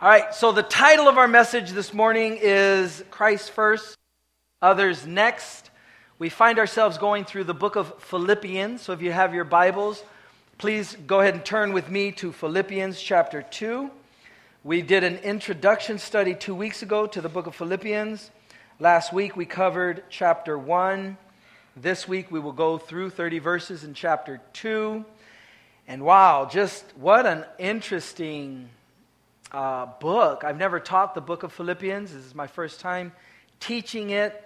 All right, so the title of our message this morning is Christ First, Others Next. We find ourselves going through the book of Philippians. So if you have your Bibles, please go ahead and turn with me to Philippians chapter 2. We did an introduction study two weeks ago to the book of Philippians. Last week we covered chapter 1. This week we will go through 30 verses in chapter 2. And wow, just what an interesting uh, book. I've never taught the book of Philippians. This is my first time teaching it.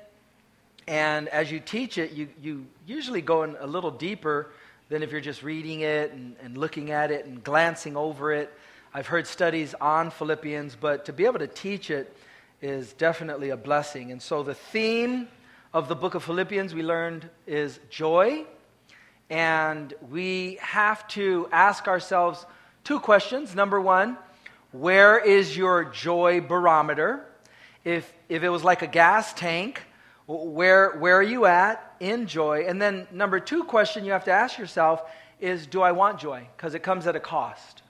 And as you teach it, you, you usually go in a little deeper than if you're just reading it and, and looking at it and glancing over it. I've heard studies on Philippians, but to be able to teach it is definitely a blessing. And so the theme of the book of Philippians we learned is joy. And we have to ask ourselves two questions. Number one, where is your joy barometer? If, if it was like a gas tank, where, where are you at in joy? And then, number two question you have to ask yourself is Do I want joy? Because it comes at a cost.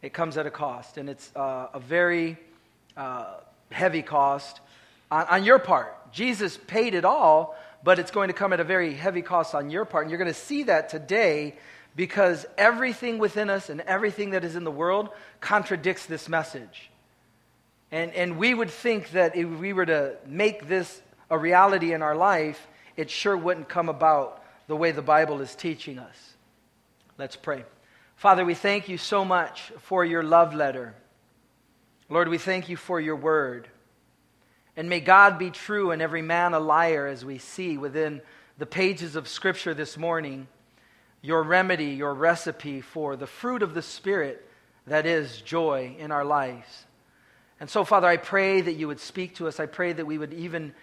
It comes at a cost. And it's uh, a very uh, heavy cost on, on your part. Jesus paid it all, but it's going to come at a very heavy cost on your part. And you're going to see that today because everything within us and everything that is in the world contradicts this message. And, and we would think that if we were to make this a reality in our life, it sure wouldn't come about the way the Bible is teaching us. Let's pray. Father, we thank you so much for your love letter. Lord, we thank you for your word. And may God be true and every man a liar, as we see within the pages of Scripture this morning your remedy, your recipe for the fruit of the Spirit that is joy in our lives. And so, Father, I pray that you would speak to us. I pray that we would even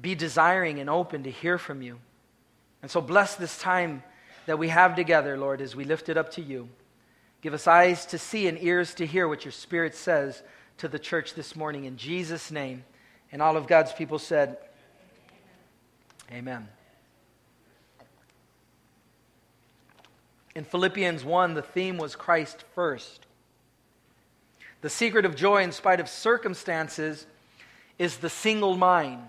be desiring and open to hear from you. And so, bless this time that we have together, Lord, as we lift it up to you. Give us eyes to see and ears to hear what your Spirit says to the church this morning. In Jesus' name. And all of God's people said, Amen. In Philippians 1, the theme was Christ first. The secret of joy, in spite of circumstances, is the single mind.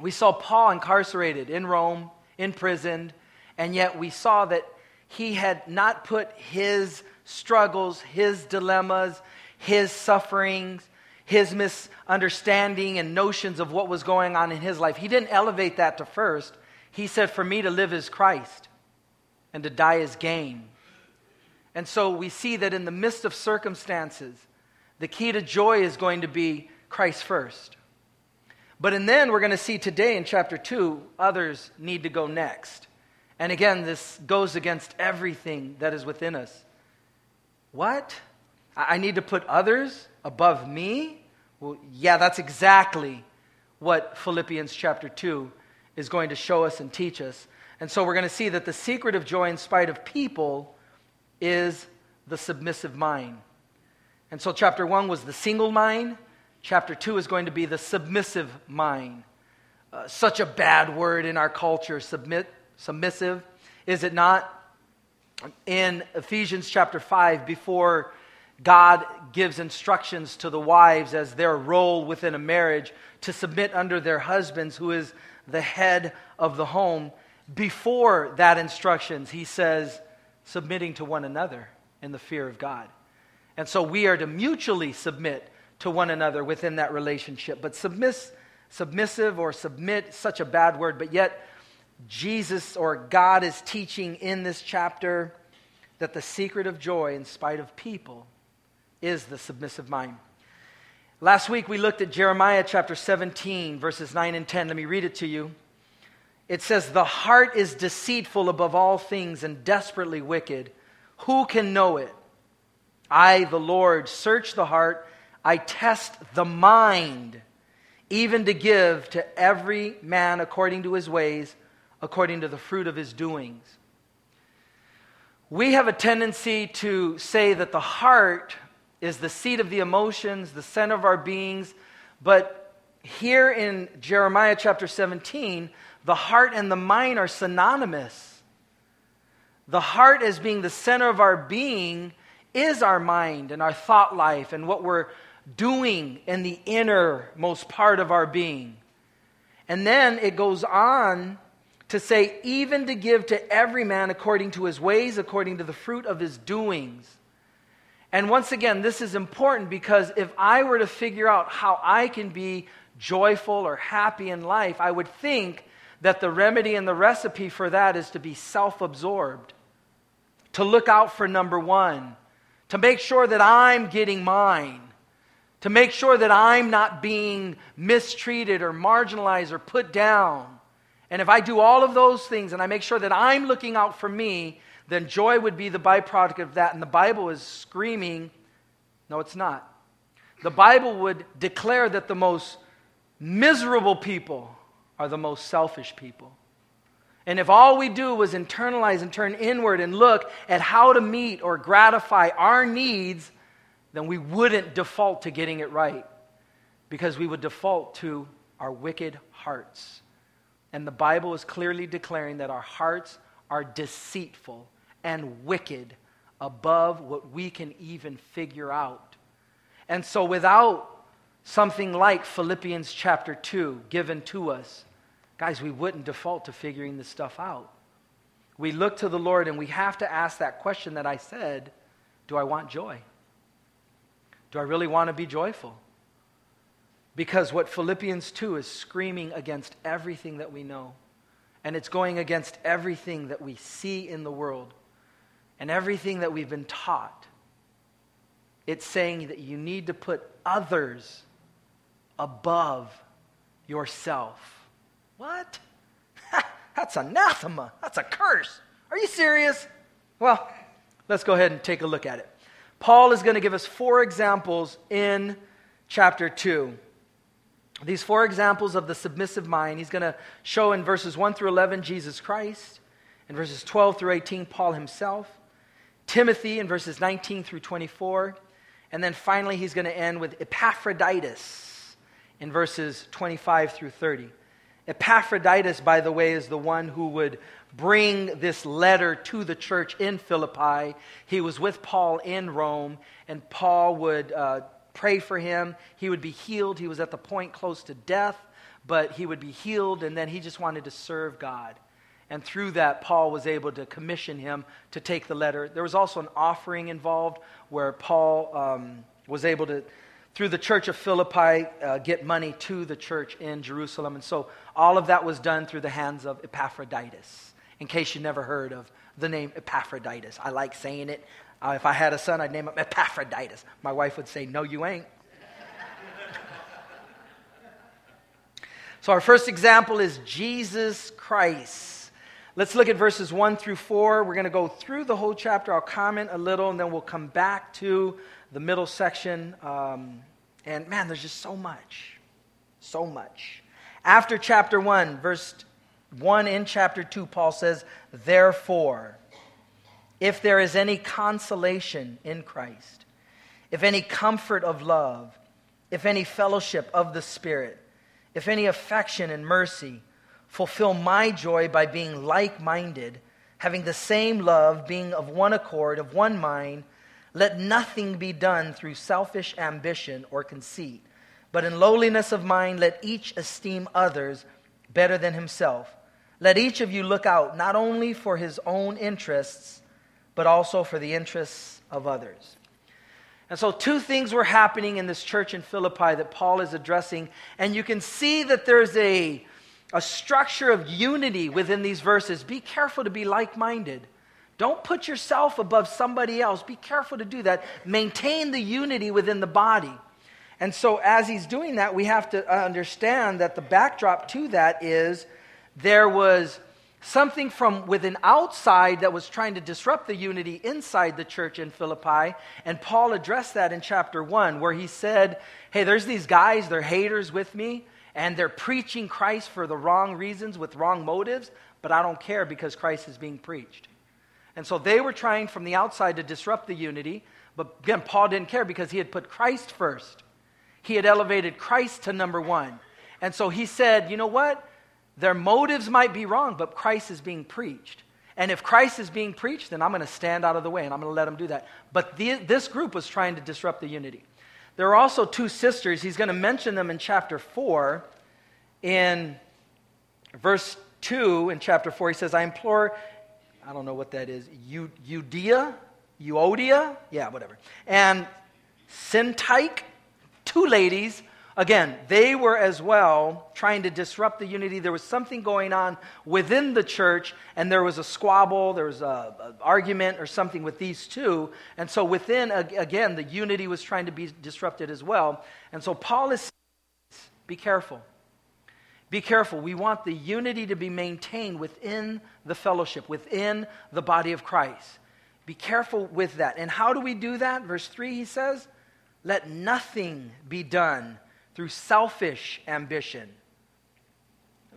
We saw Paul incarcerated in Rome, imprisoned, and yet we saw that he had not put his struggles, his dilemmas, his sufferings, his misunderstanding and notions of what was going on in his life. He didn't elevate that to first. He said, For me to live is Christ and to die is gain. And so we see that in the midst of circumstances, the key to joy is going to be Christ first. But and then we're going to see today in chapter 2, others need to go next. And again, this goes against everything that is within us. What? I need to put others above me? Well, yeah, that's exactly what Philippians chapter 2 is going to show us and teach us. And so we're going to see that the secret of joy in spite of people is the submissive mind. And so chapter 1 was the single mind, chapter 2 is going to be the submissive mind. Uh, such a bad word in our culture, submit, submissive, is it not? In Ephesians chapter 5, before God gives instructions to the wives as their role within a marriage to submit under their husbands, who is the head of the home, before that instructions, he says, submitting to one another in the fear of God. And so we are to mutually submit to one another within that relationship. But submiss, submissive or submit, such a bad word, but yet Jesus or God is teaching in this chapter that the secret of joy, in spite of people, is the submissive mind. Last week we looked at Jeremiah chapter 17, verses 9 and 10. Let me read it to you. It says, The heart is deceitful above all things and desperately wicked. Who can know it? I, the Lord, search the heart. I test the mind, even to give to every man according to his ways, according to the fruit of his doings. We have a tendency to say that the heart is the seat of the emotions, the center of our beings, but here in Jeremiah chapter 17, the heart and the mind are synonymous. The heart, as being the center of our being, is our mind and our thought life and what we're doing in the innermost part of our being. And then it goes on to say, even to give to every man according to his ways, according to the fruit of his doings. And once again, this is important because if I were to figure out how I can be joyful or happy in life, I would think that the remedy and the recipe for that is to be self absorbed, to look out for number one, to make sure that I'm getting mine, to make sure that I'm not being mistreated or marginalized or put down. And if I do all of those things and I make sure that I'm looking out for me, then joy would be the byproduct of that. And the Bible is screaming, no, it's not. The Bible would declare that the most miserable people are the most selfish people. And if all we do was internalize and turn inward and look at how to meet or gratify our needs, then we wouldn't default to getting it right because we would default to our wicked hearts. And the Bible is clearly declaring that our hearts are deceitful and wicked above what we can even figure out. And so, without something like Philippians chapter 2 given to us, guys, we wouldn't default to figuring this stuff out. We look to the Lord and we have to ask that question that I said Do I want joy? Do I really want to be joyful? Because what Philippians 2 is screaming against everything that we know, and it's going against everything that we see in the world and everything that we've been taught. It's saying that you need to put others above yourself. What? That's anathema. That's a curse. Are you serious? Well, let's go ahead and take a look at it. Paul is going to give us four examples in chapter 2. These four examples of the submissive mind, he's going to show in verses 1 through 11 Jesus Christ, in verses 12 through 18 Paul himself, Timothy in verses 19 through 24, and then finally he's going to end with Epaphroditus in verses 25 through 30. Epaphroditus, by the way, is the one who would bring this letter to the church in Philippi. He was with Paul in Rome, and Paul would uh, pray for him. He would be healed. He was at the point close to death, but he would be healed, and then he just wanted to serve God. And through that, Paul was able to commission him to take the letter. There was also an offering involved where Paul um, was able to, through the church of Philippi, uh, get money to the church in Jerusalem. And so all of that was done through the hands of Epaphroditus. In case you never heard of the name Epaphroditus, I like saying it. Uh, if I had a son, I'd name him Epaphroditus. My wife would say, No, you ain't. so, our first example is Jesus Christ. Let's look at verses 1 through 4. We're going to go through the whole chapter. I'll comment a little, and then we'll come back to the middle section. Um, and man, there's just so much. So much. After chapter 1, verse 1 in chapter 2, Paul says, Therefore, if there is any consolation in Christ, if any comfort of love, if any fellowship of the Spirit, if any affection and mercy, fulfill my joy by being like minded, having the same love, being of one accord, of one mind. Let nothing be done through selfish ambition or conceit, but in lowliness of mind, let each esteem others better than himself. Let each of you look out not only for his own interests, but also for the interests of others. And so, two things were happening in this church in Philippi that Paul is addressing. And you can see that there's a, a structure of unity within these verses. Be careful to be like minded. Don't put yourself above somebody else. Be careful to do that. Maintain the unity within the body. And so, as he's doing that, we have to understand that the backdrop to that is there was something from within outside that was trying to disrupt the unity inside the church in Philippi. And Paul addressed that in chapter 1, where he said, Hey, there's these guys, they're haters with me, and they're preaching Christ for the wrong reasons with wrong motives, but I don't care because Christ is being preached. And so they were trying from the outside to disrupt the unity, but again, Paul didn't care because he had put Christ first. He had elevated Christ to number one. And so he said, You know what? Their motives might be wrong, but Christ is being preached. And if Christ is being preached, then I'm going to stand out of the way and I'm going to let them do that. But the, this group was trying to disrupt the unity. There are also two sisters. He's going to mention them in chapter 4. In verse 2, in chapter 4, he says, I implore, I don't know what that is, Euodia, Euodia, yeah, whatever, and Syntyche, two ladies Again, they were as well trying to disrupt the unity. There was something going on within the church, and there was a squabble, there was an argument or something with these two. And so, within, again, the unity was trying to be disrupted as well. And so, Paul is be careful. Be careful. We want the unity to be maintained within the fellowship, within the body of Christ. Be careful with that. And how do we do that? Verse 3, he says, Let nothing be done through selfish ambition.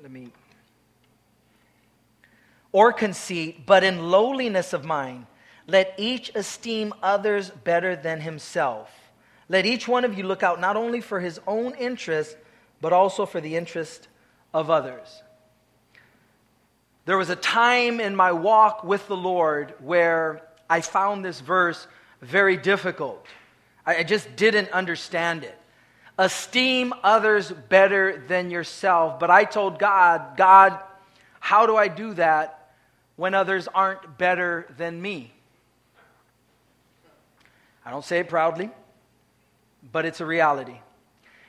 Let me. Or conceit, but in lowliness of mind, let each esteem others better than himself. Let each one of you look out not only for his own interest, but also for the interest of others. There was a time in my walk with the Lord where I found this verse very difficult. I just didn't understand it esteem others better than yourself. But I told God, God, how do I do that when others aren't better than me? I don't say it proudly, but it's a reality.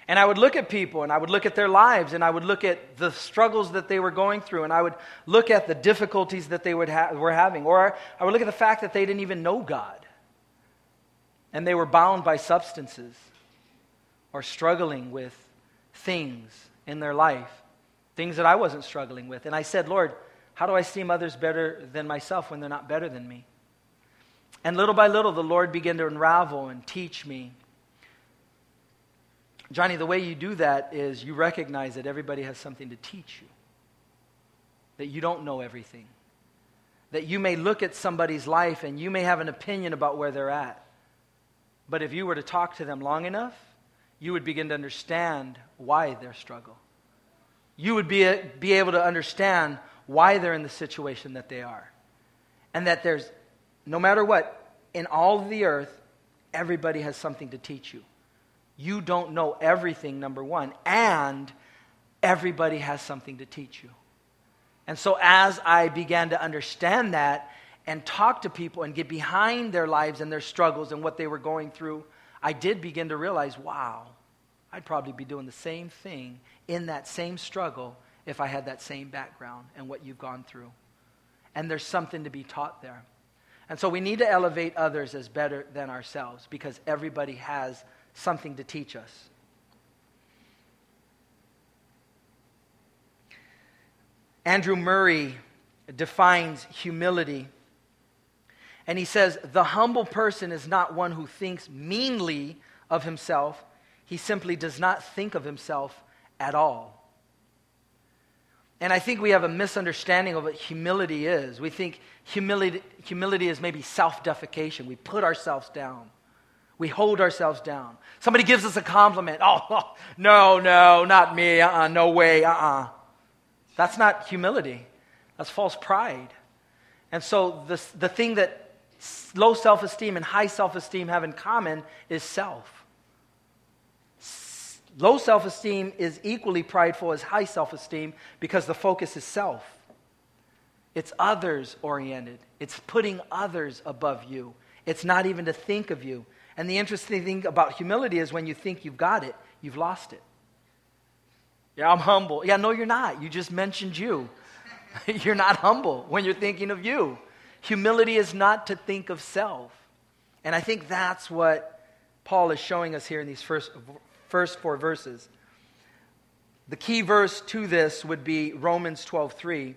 And I would look at people and I would look at their lives and I would look at the struggles that they were going through and I would look at the difficulties that they would ha- were having. Or I would look at the fact that they didn't even know God and they were bound by substances or struggling with things in their life, things that I wasn't struggling with. And I said, Lord, how do I esteem others better than myself when they're not better than me? And little by little, the Lord began to unravel and teach me. Johnny, the way you do that is you recognize that everybody has something to teach you, that you don't know everything, that you may look at somebody's life and you may have an opinion about where they're at. But if you were to talk to them long enough, you would begin to understand why their struggle. You would be, be able to understand why they're in the situation that they are. And that there's, no matter what, in all of the earth, everybody has something to teach you. You don't know everything, number one, and everybody has something to teach you. And so, as I began to understand that and talk to people and get behind their lives and their struggles and what they were going through, I did begin to realize wow, I'd probably be doing the same thing in that same struggle if I had that same background and what you've gone through. And there's something to be taught there. And so we need to elevate others as better than ourselves because everybody has something to teach us. Andrew Murray defines humility and he says, The humble person is not one who thinks meanly of himself, he simply does not think of himself at all. And I think we have a misunderstanding of what humility is. We think humility, humility is maybe self defecation. We put ourselves down, we hold ourselves down. Somebody gives us a compliment. Oh, no, no, not me. Uh uh-uh, no way. Uh uh. That's not humility, that's false pride. And so, the, the thing that low self esteem and high self esteem have in common is self. Low self esteem is equally prideful as high self esteem because the focus is self. It's others oriented, it's putting others above you. It's not even to think of you. And the interesting thing about humility is when you think you've got it, you've lost it. Yeah, I'm humble. Yeah, no, you're not. You just mentioned you. you're not humble when you're thinking of you. Humility is not to think of self. And I think that's what Paul is showing us here in these first, first four verses. The key verse to this would be Romans 12:3.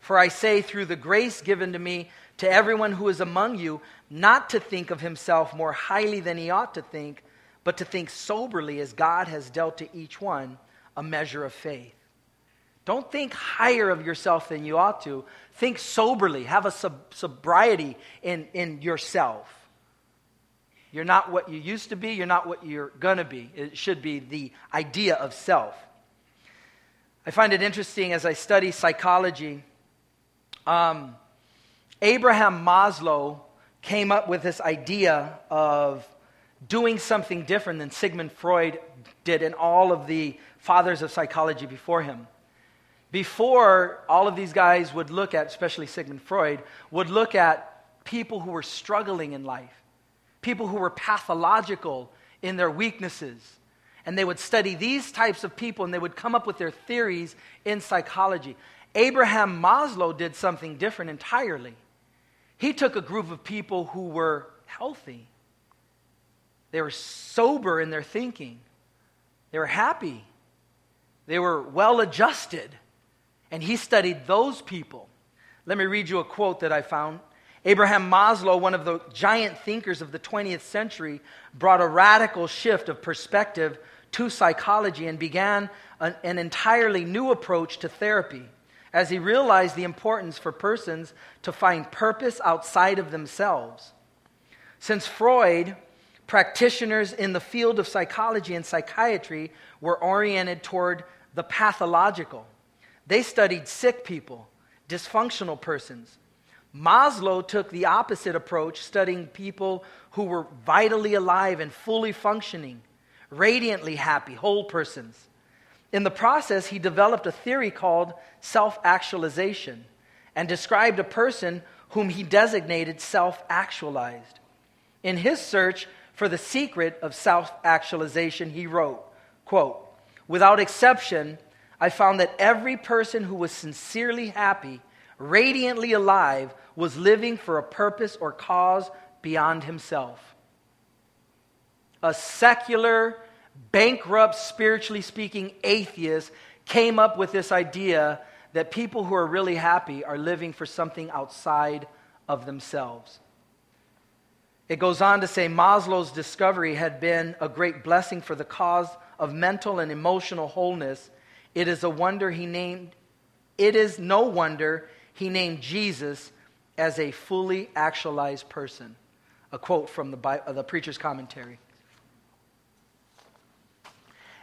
For I say through the grace given to me to everyone who is among you not to think of himself more highly than he ought to think, but to think soberly as God has dealt to each one a measure of faith. Don't think higher of yourself than you ought to. Think soberly. Have a sob- sobriety in, in yourself. You're not what you used to be. You're not what you're going to be. It should be the idea of self. I find it interesting as I study psychology. Um, Abraham Maslow came up with this idea of doing something different than Sigmund Freud did and all of the fathers of psychology before him. Before, all of these guys would look at, especially Sigmund Freud, would look at people who were struggling in life, people who were pathological in their weaknesses. And they would study these types of people and they would come up with their theories in psychology. Abraham Maslow did something different entirely. He took a group of people who were healthy, they were sober in their thinking, they were happy, they were well adjusted. And he studied those people. Let me read you a quote that I found. Abraham Maslow, one of the giant thinkers of the 20th century, brought a radical shift of perspective to psychology and began an, an, entirely new approach to therapy as he realized the importance for persons to find purpose outside of themselves. Since Freud, practitioners in the field of psychology and psychiatry were oriented toward the pathological. They studied sick people, dysfunctional persons. Maslow took the opposite approach, studying people who were vitally alive and fully functioning, radiantly happy, whole persons. In the process, he developed a theory called self actualization and described a person whom he designated self actualized. In his search for the secret of self actualization, he wrote, quote, Without exception, I found that every person who was sincerely happy, radiantly alive, was living for a purpose or cause beyond himself. A secular, bankrupt, spiritually speaking atheist came up with this idea that people who are really happy are living for something outside of themselves. It goes on to say Maslow's discovery had been a great blessing for the cause of mental and emotional wholeness it is a wonder he named, it is no wonder he named Jesus as a fully actualized person. A quote from the, Bible, uh, the preacher's commentary.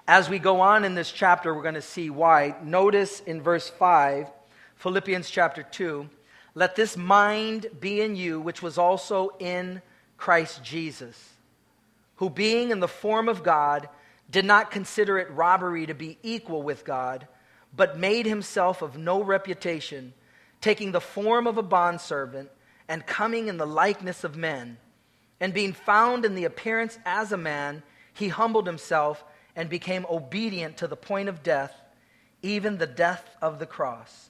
As we go on in this chapter, we're going to see why. Notice in verse 5, Philippians chapter 2, let this mind be in you, which was also in Christ Jesus, who being in the form of God, did not consider it robbery to be equal with God, but made himself of no reputation, taking the form of a bondservant and coming in the likeness of men. And being found in the appearance as a man, he humbled himself and became obedient to the point of death, even the death of the cross.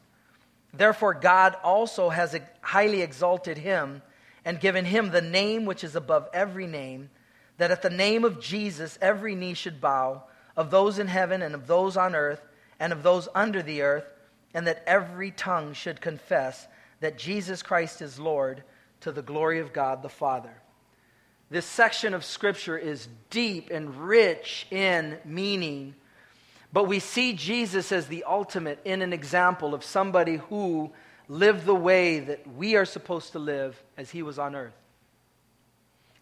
Therefore, God also has highly exalted him and given him the name which is above every name that at the name of Jesus every knee should bow, of those in heaven and of those on earth and of those under the earth, and that every tongue should confess that Jesus Christ is Lord to the glory of God the Father. This section of Scripture is deep and rich in meaning, but we see Jesus as the ultimate in an example of somebody who lived the way that we are supposed to live as he was on earth.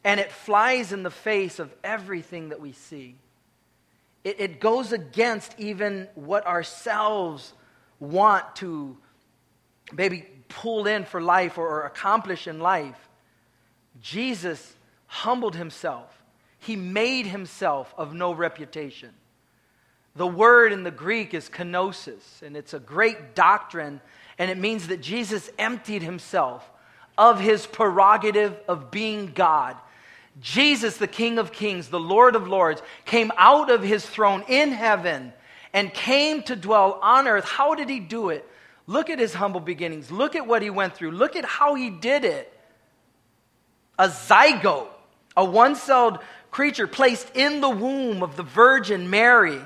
And it flies in the face of everything that we see. It, it goes against even what ourselves want to maybe pull in for life or, or accomplish in life. Jesus humbled himself, he made himself of no reputation. The word in the Greek is kenosis, and it's a great doctrine, and it means that Jesus emptied himself of his prerogative of being God Jesus, the King of Kings, the Lord of Lords, came out of his throne in heaven and came to dwell on earth. How did he do it? Look at his humble beginnings. Look at what he went through. Look at how he did it. A zygote, a one celled creature placed in the womb of the Virgin Mary.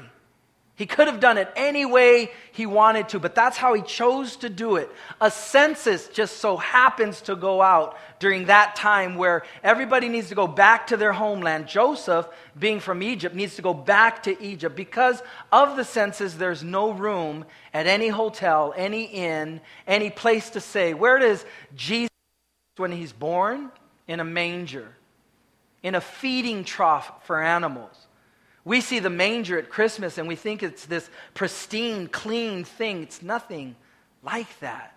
He could have done it any way he wanted to, but that's how he chose to do it. A census just so happens to go out during that time where everybody needs to go back to their homeland. Joseph, being from Egypt, needs to go back to Egypt. Because of the census, there's no room at any hotel, any inn, any place to say, where does Jesus when he's born? In a manger, in a feeding trough for animals. We see the manger at Christmas and we think it's this pristine, clean thing. It's nothing like that.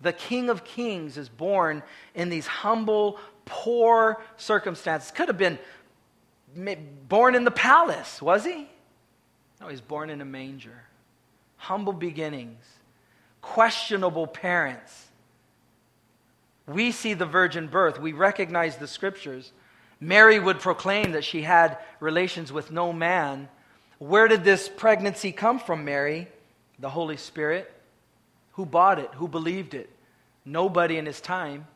The King of Kings is born in these humble, poor circumstances. Could have been born in the palace, was he? No, he's born in a manger. Humble beginnings, questionable parents. We see the virgin birth, we recognize the scriptures. Mary would proclaim that she had relations with no man. Where did this pregnancy come from, Mary? The Holy Spirit. Who bought it? Who believed it? Nobody in his time.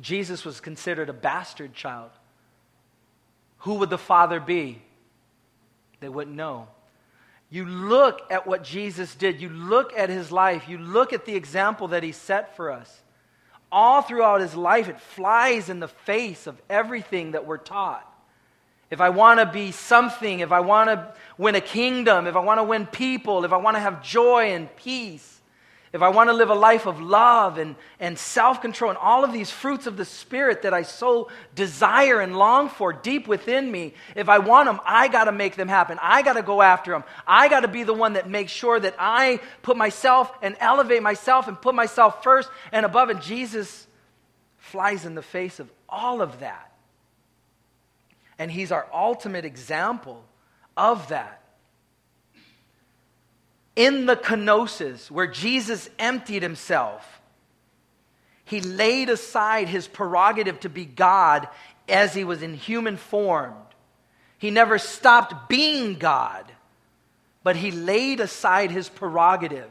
Jesus was considered a bastard child. Who would the father be? They wouldn't know. You look at what Jesus did, you look at his life, you look at the example that he set for us. All throughout his life, it flies in the face of everything that we're taught. If I want to be something, if I want to win a kingdom, if I want to win people, if I want to have joy and peace, if I want to live a life of love and, and self control and all of these fruits of the Spirit that I so desire and long for deep within me, if I want them, I got to make them happen. I got to go after them. I got to be the one that makes sure that I put myself and elevate myself and put myself first and above. And Jesus flies in the face of all of that. And He's our ultimate example of that in the kenosis, where Jesus emptied himself, he laid aside his prerogative to be God as he was in human form. He never stopped being God, but he laid aside his prerogative.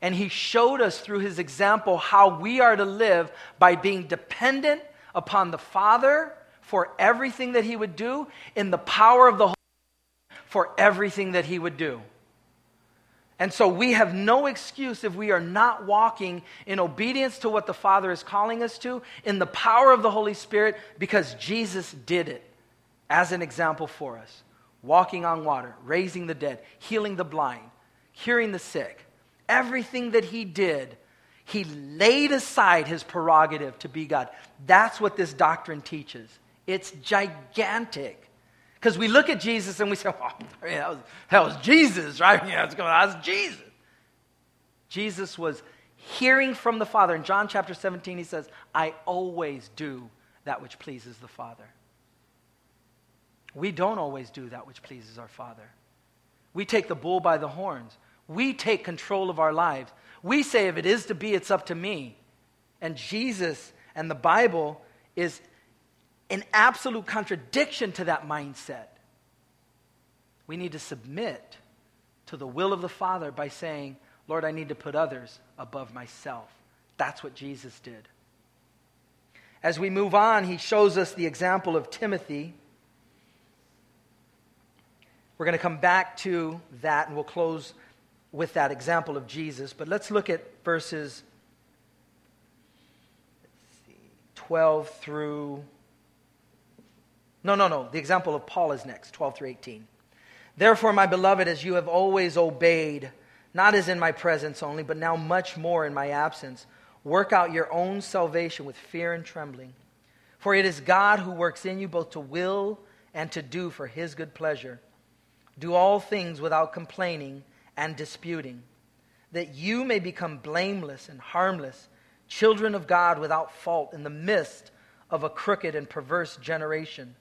And he showed us through his example how we are to live by being dependent upon the Father for everything that he would do, in the power of the Holy Spirit for everything that he would do. And so we have no excuse if we are not walking in obedience to what the Father is calling us to, in the power of the Holy Spirit, because Jesus did it as an example for us. Walking on water, raising the dead, healing the blind, curing the sick. Everything that he did, he laid aside his prerogative to be God. That's what this doctrine teaches. It's gigantic. Because we look at Jesus and we say, oh, that, was, that was Jesus, right? Yeah, that's going That's Jesus. Jesus was hearing from the Father. In John chapter 17, he says, I always do that which pleases the Father. We don't always do that which pleases our Father. We take the bull by the horns. We take control of our lives. We say, if it is to be, it's up to me. And Jesus and the Bible is in absolute contradiction to that mindset. We need to submit to the will of the Father by saying, Lord, I need to put others above myself. That's what Jesus did. As we move on, he shows us the example of Timothy. We're going to come back to that and we'll close with that example of Jesus. But let's look at verses 12 through no, no, no. The example of Paul is next, 12 through 18. Therefore, my beloved, as you have always obeyed, not as in my presence only, but now much more in my absence, work out your own salvation with fear and trembling. For it is God who works in you both to will and to do for his good pleasure. Do all things without complaining and disputing, that you may become blameless and harmless, children of God without fault in the midst of a crooked and perverse generation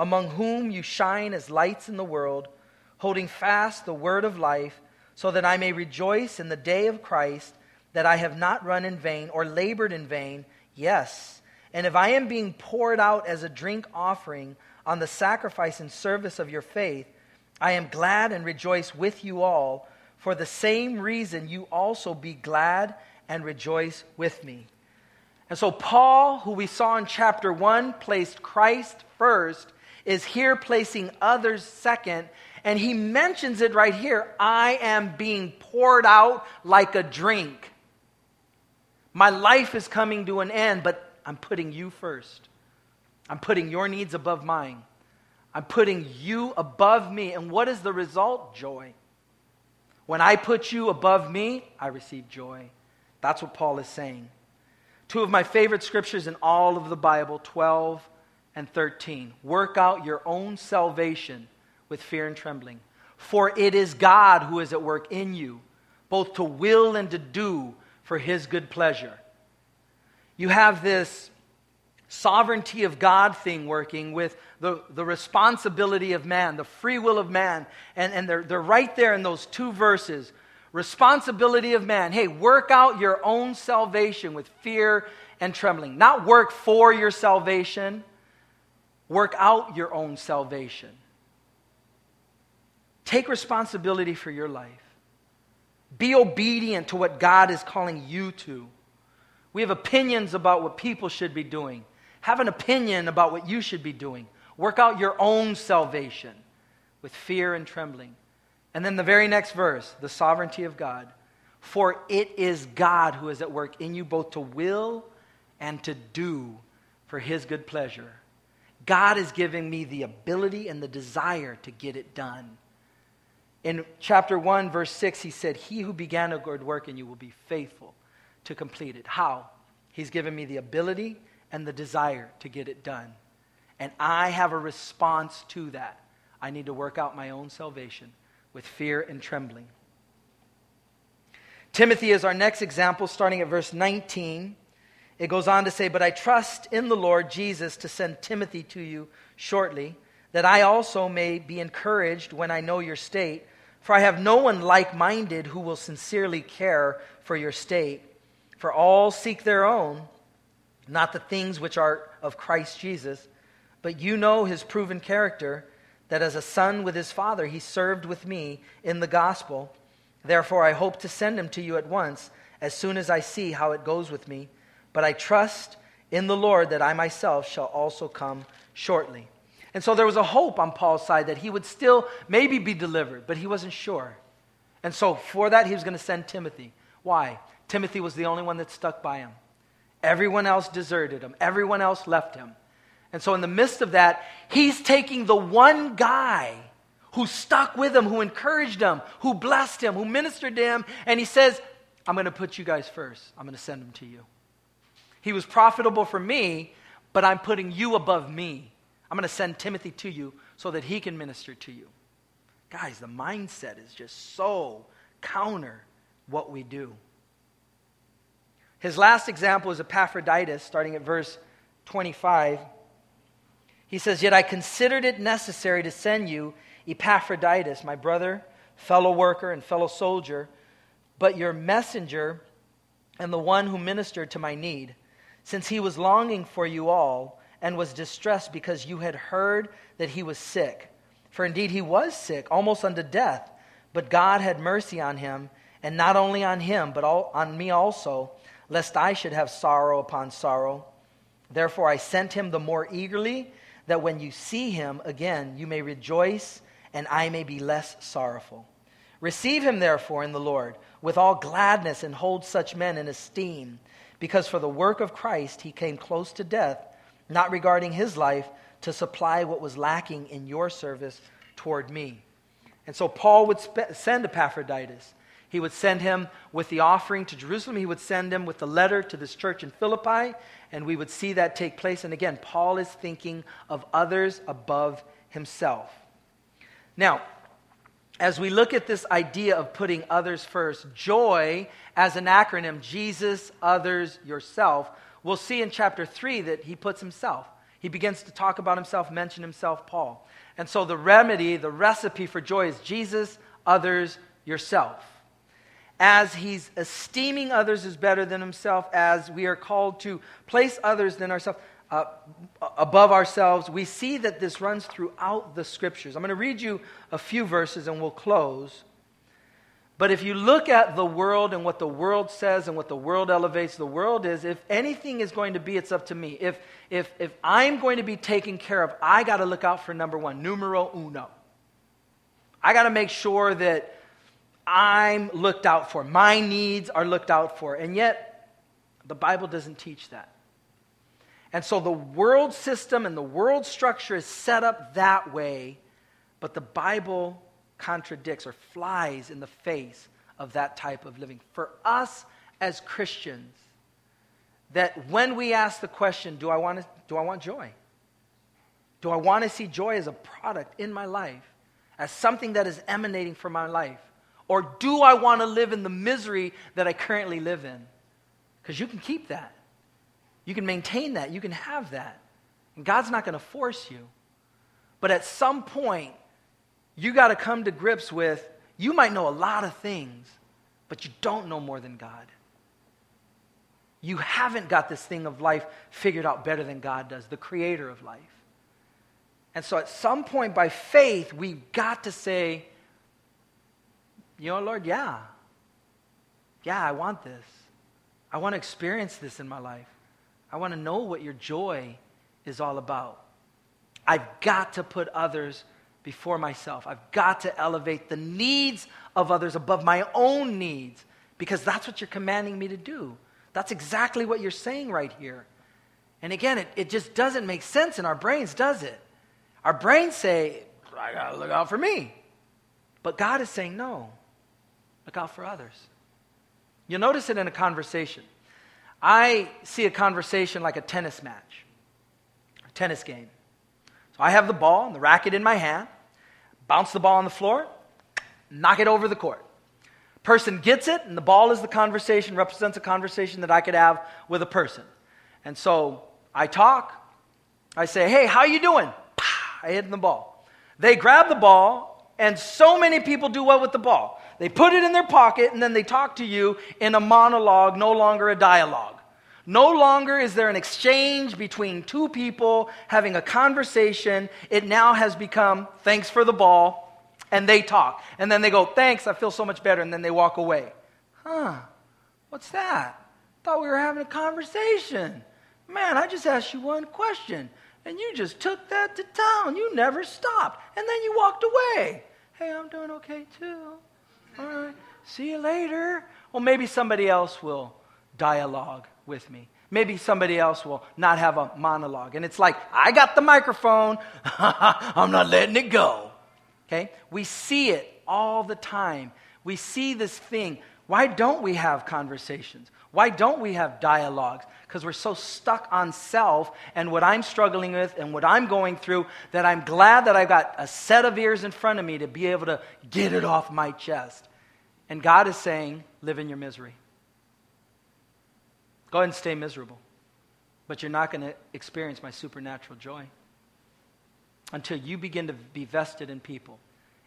among whom you shine as lights in the world, holding fast the word of life, so that I may rejoice in the day of Christ that I have not run in vain or labored in vain. Yes, and if I am being poured out as a drink offering on the sacrifice and service of your faith, I am glad and rejoice with you all. For the same reason, you also be glad and rejoice with me. And so, Paul, who we saw in chapter 1, placed Christ first is here placing others second. And he mentions it right here I am being poured out like a drink. My life is coming to an end, but I'm putting you first. I'm putting your needs above mine. I'm putting you above me. And what is the result? Joy. When I put you above me, I receive joy. That's what Paul is saying. Two of my favorite scriptures in all of the Bible 12 and 13. Work out your own salvation with fear and trembling. For it is God who is at work in you, both to will and to do for his good pleasure. you have this sovereignty of God thing working with the, the responsibility of man, the free will of man. And, and they're, they're right there in those two verses. Responsibility of man. Hey, work out your own salvation with fear and trembling. Not work for your salvation, work out your own salvation. Take responsibility for your life. Be obedient to what God is calling you to. We have opinions about what people should be doing. Have an opinion about what you should be doing. Work out your own salvation with fear and trembling. And then the very next verse, the sovereignty of God. For it is God who is at work in you both to will and to do for his good pleasure. God is giving me the ability and the desire to get it done. In chapter 1, verse 6, he said, He who began a good work in you will be faithful to complete it. How? He's given me the ability and the desire to get it done. And I have a response to that. I need to work out my own salvation with fear and trembling. Timothy is our next example, starting at verse 19. It goes on to say, But I trust in the Lord Jesus to send Timothy to you shortly, that I also may be encouraged when I know your state. For I have no one like minded who will sincerely care for your state. For all seek their own, not the things which are of Christ Jesus. But you know his proven character, that as a son with his father, he served with me in the gospel. Therefore, I hope to send him to you at once, as soon as I see how it goes with me. But I trust in the Lord that I myself shall also come shortly. And so there was a hope on Paul's side that he would still maybe be delivered, but he wasn't sure. And so for that, he was going to send Timothy. Why? Timothy was the only one that stuck by him. Everyone else deserted him, everyone else left him. And so, in the midst of that, he's taking the one guy who stuck with him, who encouraged him, who blessed him, who ministered to him, and he says, I'm going to put you guys first. I'm going to send him to you. He was profitable for me, but I'm putting you above me. I'm going to send Timothy to you so that he can minister to you. Guys, the mindset is just so counter what we do. His last example is Epaphroditus, starting at verse 25. He says, Yet I considered it necessary to send you Epaphroditus, my brother, fellow worker, and fellow soldier, but your messenger and the one who ministered to my need, since he was longing for you all and was distressed because you had heard that he was sick. For indeed he was sick, almost unto death, but God had mercy on him, and not only on him, but all, on me also lest I should have sorrow upon sorrow. Therefore, I sent him the more eagerly, that when you see him again, you may rejoice, and I may be less sorrowful. Receive him, therefore, in the Lord, with all gladness, and hold such men in esteem, because for the work of Christ he came close to death, not regarding his life, to supply what was lacking in your service toward me. And so Paul would spe- send Epaphroditus he would send him with the offering to Jerusalem. He would send him with the letter to this church in Philippi, and we would see that take place. And again, Paul is thinking of others above himself. Now, as we look at this idea of putting others first, joy as an acronym, Jesus, others, yourself, we'll see in chapter 3 that he puts himself. He begins to talk about himself, mention himself, Paul. And so the remedy, the recipe for joy is Jesus, others, yourself as he's esteeming others as better than himself, as we are called to place others than ourselves uh, above ourselves, we see that this runs throughout the scriptures. I'm going to read you a few verses and we'll close. But if you look at the world and what the world says and what the world elevates, the world is if anything is going to be, it's up to me. If, if, if I'm going to be taken care of, I got to look out for number one, numero uno. I got to make sure that I'm looked out for. My needs are looked out for. And yet, the Bible doesn't teach that. And so the world system and the world structure is set up that way, but the Bible contradicts or flies in the face of that type of living. For us as Christians, that when we ask the question, do I want, to, do I want joy? Do I want to see joy as a product in my life, as something that is emanating from my life? Or do I want to live in the misery that I currently live in? Because you can keep that. You can maintain that. You can have that. And God's not going to force you. But at some point, you got to come to grips with you might know a lot of things, but you don't know more than God. You haven't got this thing of life figured out better than God does, the creator of life. And so at some point, by faith, we've got to say, you know, Lord, yeah. Yeah, I want this. I want to experience this in my life. I want to know what your joy is all about. I've got to put others before myself. I've got to elevate the needs of others above my own needs because that's what you're commanding me to do. That's exactly what you're saying right here. And again, it, it just doesn't make sense in our brains, does it? Our brains say, I got to look out for me. But God is saying, no, look out for others. You'll notice it in a conversation. I see a conversation like a tennis match, a tennis game. So I have the ball and the racket in my hand, bounce the ball on the floor, knock it over the court. Person gets it, and the ball is the conversation, represents a conversation that I could have with a person. And so I talk. I say, hey, how you doing? I hit the ball. They grab the ball, and so many people do what with the ball? They put it in their pocket, and then they talk to you in a monologue, no longer a dialogue. No longer is there an exchange between two people having a conversation. It now has become, thanks for the ball, and they talk. And then they go, thanks, I feel so much better, and then they walk away. Huh, what's that? Thought we were having a conversation. Man, I just asked you one question and you just took that to town. You never stopped. And then you walked away. Hey, I'm doing okay too. All right. See you later. Well, maybe somebody else will dialogue with me. Maybe somebody else will not have a monologue. And it's like, I got the microphone. I'm not letting it go. Okay? We see it all the time. We see this thing. Why don't we have conversations? Why don't we have dialogues? Because we're so stuck on self and what I'm struggling with and what I'm going through that I'm glad that I've got a set of ears in front of me to be able to get it off my chest. And God is saying, live in your misery. Go ahead and stay miserable. But you're not going to experience my supernatural joy until you begin to be vested in people.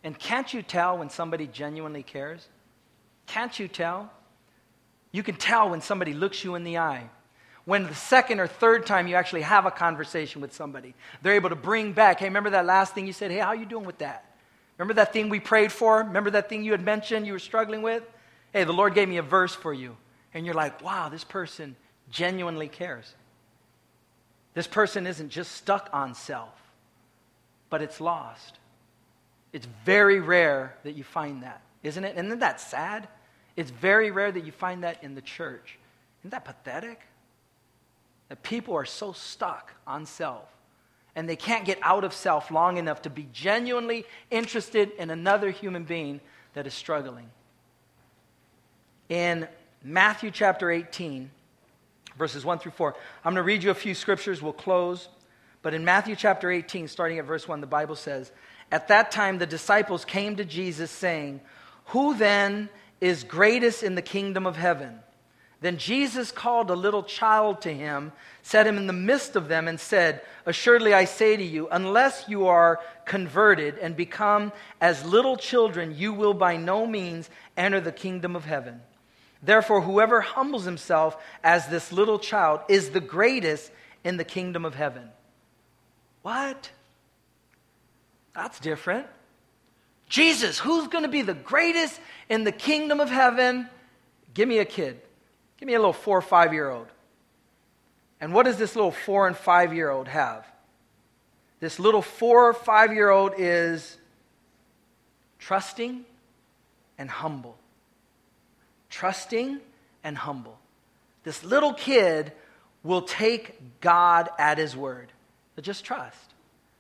And can't you tell when somebody genuinely cares? Can't you tell? You can tell when somebody looks you in the eye. When the second or third time you actually have a conversation with somebody, they're able to bring back, hey, remember that last thing you said? Hey, how you doing with that? Remember that thing we prayed for? Remember that thing you had mentioned you were struggling with? Hey, the Lord gave me a verse for you. And you're like, wow, this person genuinely cares. This person isn't just stuck on self, but it's lost. It's very rare that you find that, isn't it? Isn't that sad? It's very rare that you find that in the church. Isn't that pathetic? That people are so stuck on self and they can't get out of self long enough to be genuinely interested in another human being that is struggling. In Matthew chapter 18, verses 1 through 4, I'm going to read you a few scriptures. We'll close. But in Matthew chapter 18, starting at verse 1, the Bible says, At that time the disciples came to Jesus, saying, Who then is greatest in the kingdom of heaven. Then Jesus called a little child to him, set him in the midst of them, and said, Assuredly I say to you, unless you are converted and become as little children, you will by no means enter the kingdom of heaven. Therefore, whoever humbles himself as this little child is the greatest in the kingdom of heaven. What? That's different. Jesus, who's going to be the greatest in the kingdom of heaven? Give me a kid. Give me a little four or five year old. And what does this little four and five year old have? This little four or five year old is trusting and humble. Trusting and humble. This little kid will take God at his word. They just trust.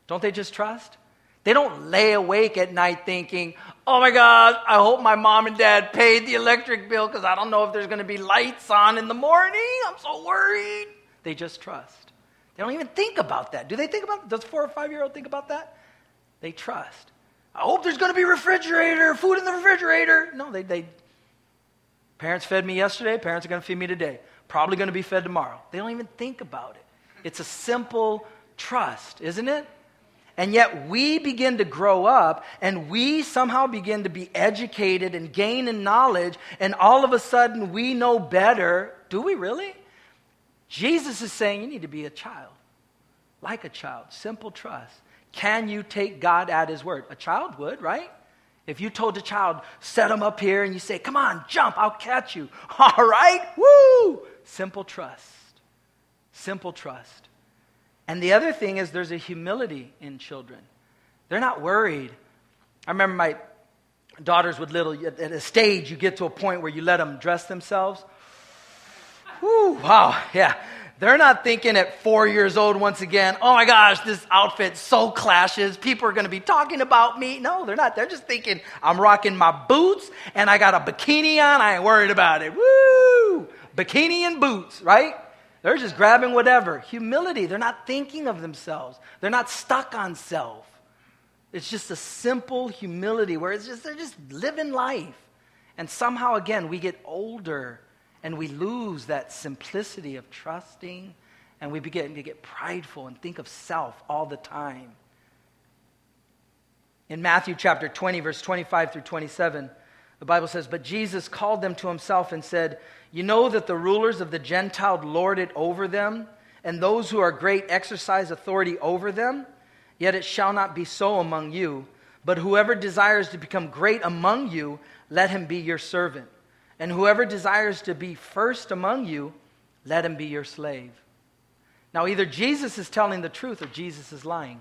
Don't they just trust? They don't lay awake at night thinking, oh my God, I hope my mom and dad paid the electric bill because I don't know if there's going to be lights on in the morning. I'm so worried. They just trust. They don't even think about that. Do they think about Does four or five year old think about that? They trust. I hope there's going to be refrigerator, food in the refrigerator. No, they, they. Parents fed me yesterday, parents are going to feed me today. probably going to be fed tomorrow. They don't even think about it. It's a simple trust, isn't it? And yet we begin to grow up and we somehow begin to be educated and gain in knowledge, and all of a sudden we know better. Do we really? Jesus is saying you need to be a child, like a child, simple trust. Can you take God at His word? A child would, right? If you told a child, set him up here, and you say, come on, jump, I'll catch you. All right, woo! Simple trust. Simple trust. And the other thing is there's a humility in children. They're not worried. I remember my daughters with little, at a stage, you get to a point where you let them dress themselves. Whew, wow, yeah. They're not thinking at four years old once again, oh my gosh, this outfit so clashes. People are going to be talking about me. No, they're not. They're just thinking, I'm rocking my boots and I got a bikini on. I ain't worried about it. Woo! Bikini and boots, right? They're just grabbing whatever. Humility. They're not thinking of themselves, they're not stuck on self. It's just a simple humility where it's just, they're just living life. And somehow, again, we get older and we lose that simplicity of trusting and we begin to get prideful and think of self all the time. In Matthew chapter 20, verse 25 through 27, the Bible says, But Jesus called them to himself and said, You know that the rulers of the Gentile lord it over them, and those who are great exercise authority over them. Yet it shall not be so among you. But whoever desires to become great among you, let him be your servant. And whoever desires to be first among you, let him be your slave. Now, either Jesus is telling the truth or Jesus is lying.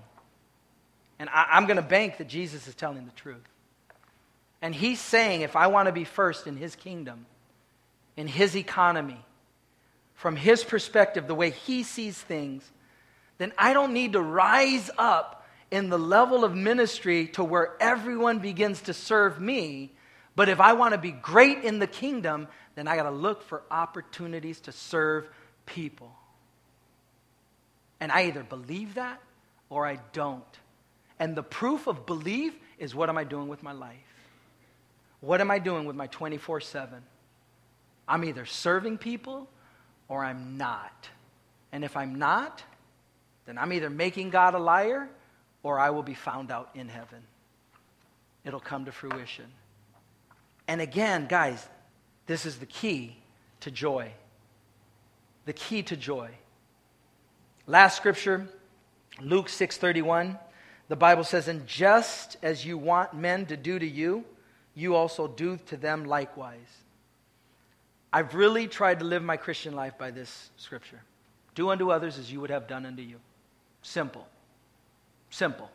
And I, am going to bank that Jesus is telling the truth. And he's saying, if I want to be first in his kingdom, in his economy, from his perspective, the way he sees things, then I don't need to rise up in the level of ministry to where everyone begins to serve me. But if I want to be great in the kingdom, then I got to look for opportunities to serve people. And I either believe that or I don't. And the proof of belief is what am I doing with my life? What am I doing with my 24 7? I'm either serving people or I'm not. And if I'm not, then I'm either making God a liar or I will be found out in heaven. It'll come to fruition. And again, guys, this is the key to joy. The key to joy. Last scripture, Luke 6:31, the Bible says, "And just as you want men to do to you, you also do to them likewise. I've really tried to live my Christian life by this scripture. Do unto others as you would have done unto you. Simple. Simple.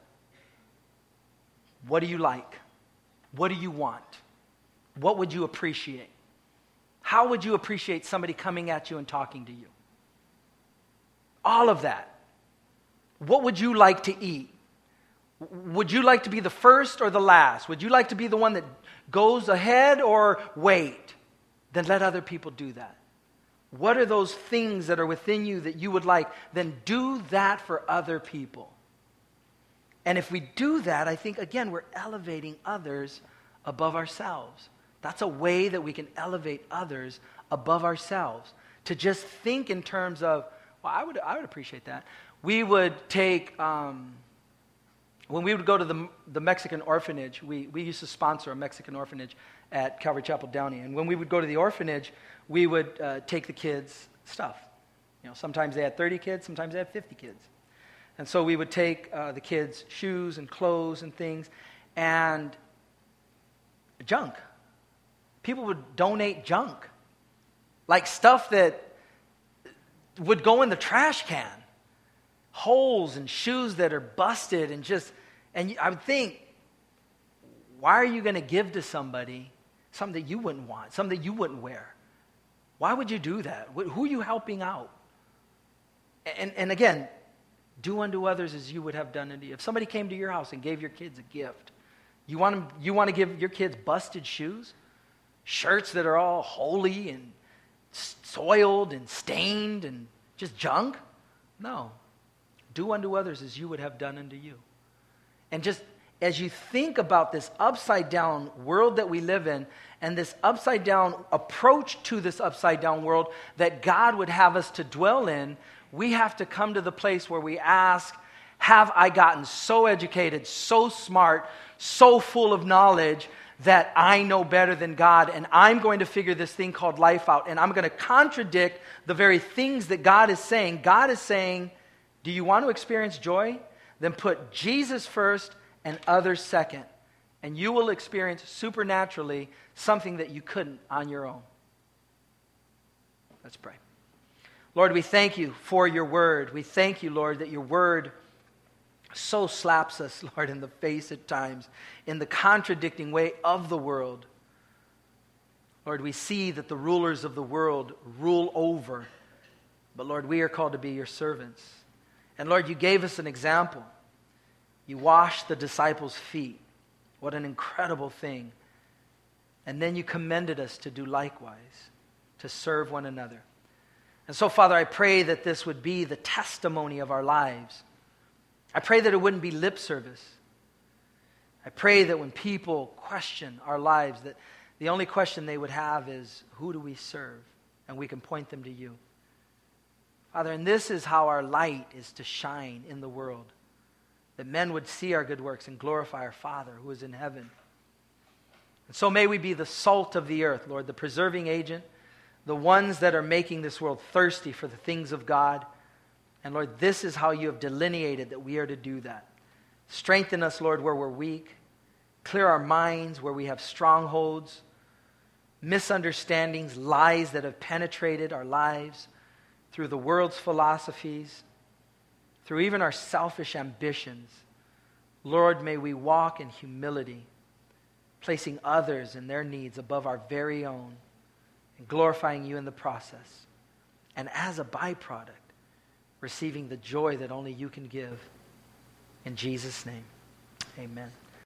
What do you like? What do you want? What would you appreciate? How would you appreciate somebody coming at you and talking to you? All of that. What would you like to eat? Would you like to be the first or the last? Would you like to be the one that goes ahead or wait? Then let other people do that. What are those things that are within you that you would like? Then do that for other people. And if we do that, I think, again, we're elevating others above ourselves. That's a way that we can elevate others above ourselves. To just think in terms of, well, I would, I would appreciate that. We would take, um, when we would go to the, the Mexican orphanage, we, we used to sponsor a Mexican orphanage at Calvary Chapel Downey. And when we would go to the orphanage, we would uh, take the kids' stuff. You know, sometimes they had 30 kids, sometimes they had 50 kids. And so we would take uh, the kids' shoes and clothes and things and junk. People would donate junk, like stuff that would go in the trash can holes and shoes that are busted and just, and I would think, why are you going to give to somebody something that you wouldn't want, something that you wouldn't wear? Why would you do that? Who are you helping out? And, and again, do unto others as you would have done unto you. If somebody came to your house and gave your kids a gift, you want, you want to give your kids busted shoes? Shirts that are all holey and soiled and stained and just junk? No. Do unto others as you would have done unto you. And just as you think about this upside down world that we live in and this upside down approach to this upside down world that God would have us to dwell in, we have to come to the place where we ask, Have I gotten so educated, so smart, so full of knowledge that I know better than God and I'm going to figure this thing called life out and I'm going to contradict the very things that God is saying? God is saying, Do you want to experience joy? Then put Jesus first and others second, and you will experience supernaturally something that you couldn't on your own. Let's pray. Lord, we thank you for your word. We thank you, Lord, that your word so slaps us, Lord, in the face at times, in the contradicting way of the world. Lord, we see that the rulers of the world rule over, but Lord, we are called to be your servants. And Lord, you gave us an example. You washed the disciples' feet. What an incredible thing. And then you commended us to do likewise, to serve one another. And so, Father, I pray that this would be the testimony of our lives. I pray that it wouldn't be lip service. I pray that when people question our lives, that the only question they would have is, Who do we serve? And we can point them to you. Father, and this is how our light is to shine in the world that men would see our good works and glorify our Father who is in heaven. And so may we be the salt of the earth, Lord, the preserving agent, the ones that are making this world thirsty for the things of God. And Lord, this is how you have delineated that we are to do that. Strengthen us, Lord, where we're weak. Clear our minds where we have strongholds, misunderstandings, lies that have penetrated our lives through the world's philosophies through even our selfish ambitions. Lord, may we walk in humility, placing others and their needs above our very own, and glorifying you in the process. And as a byproduct, receiving the joy that only you can give. In Jesus' name, amen.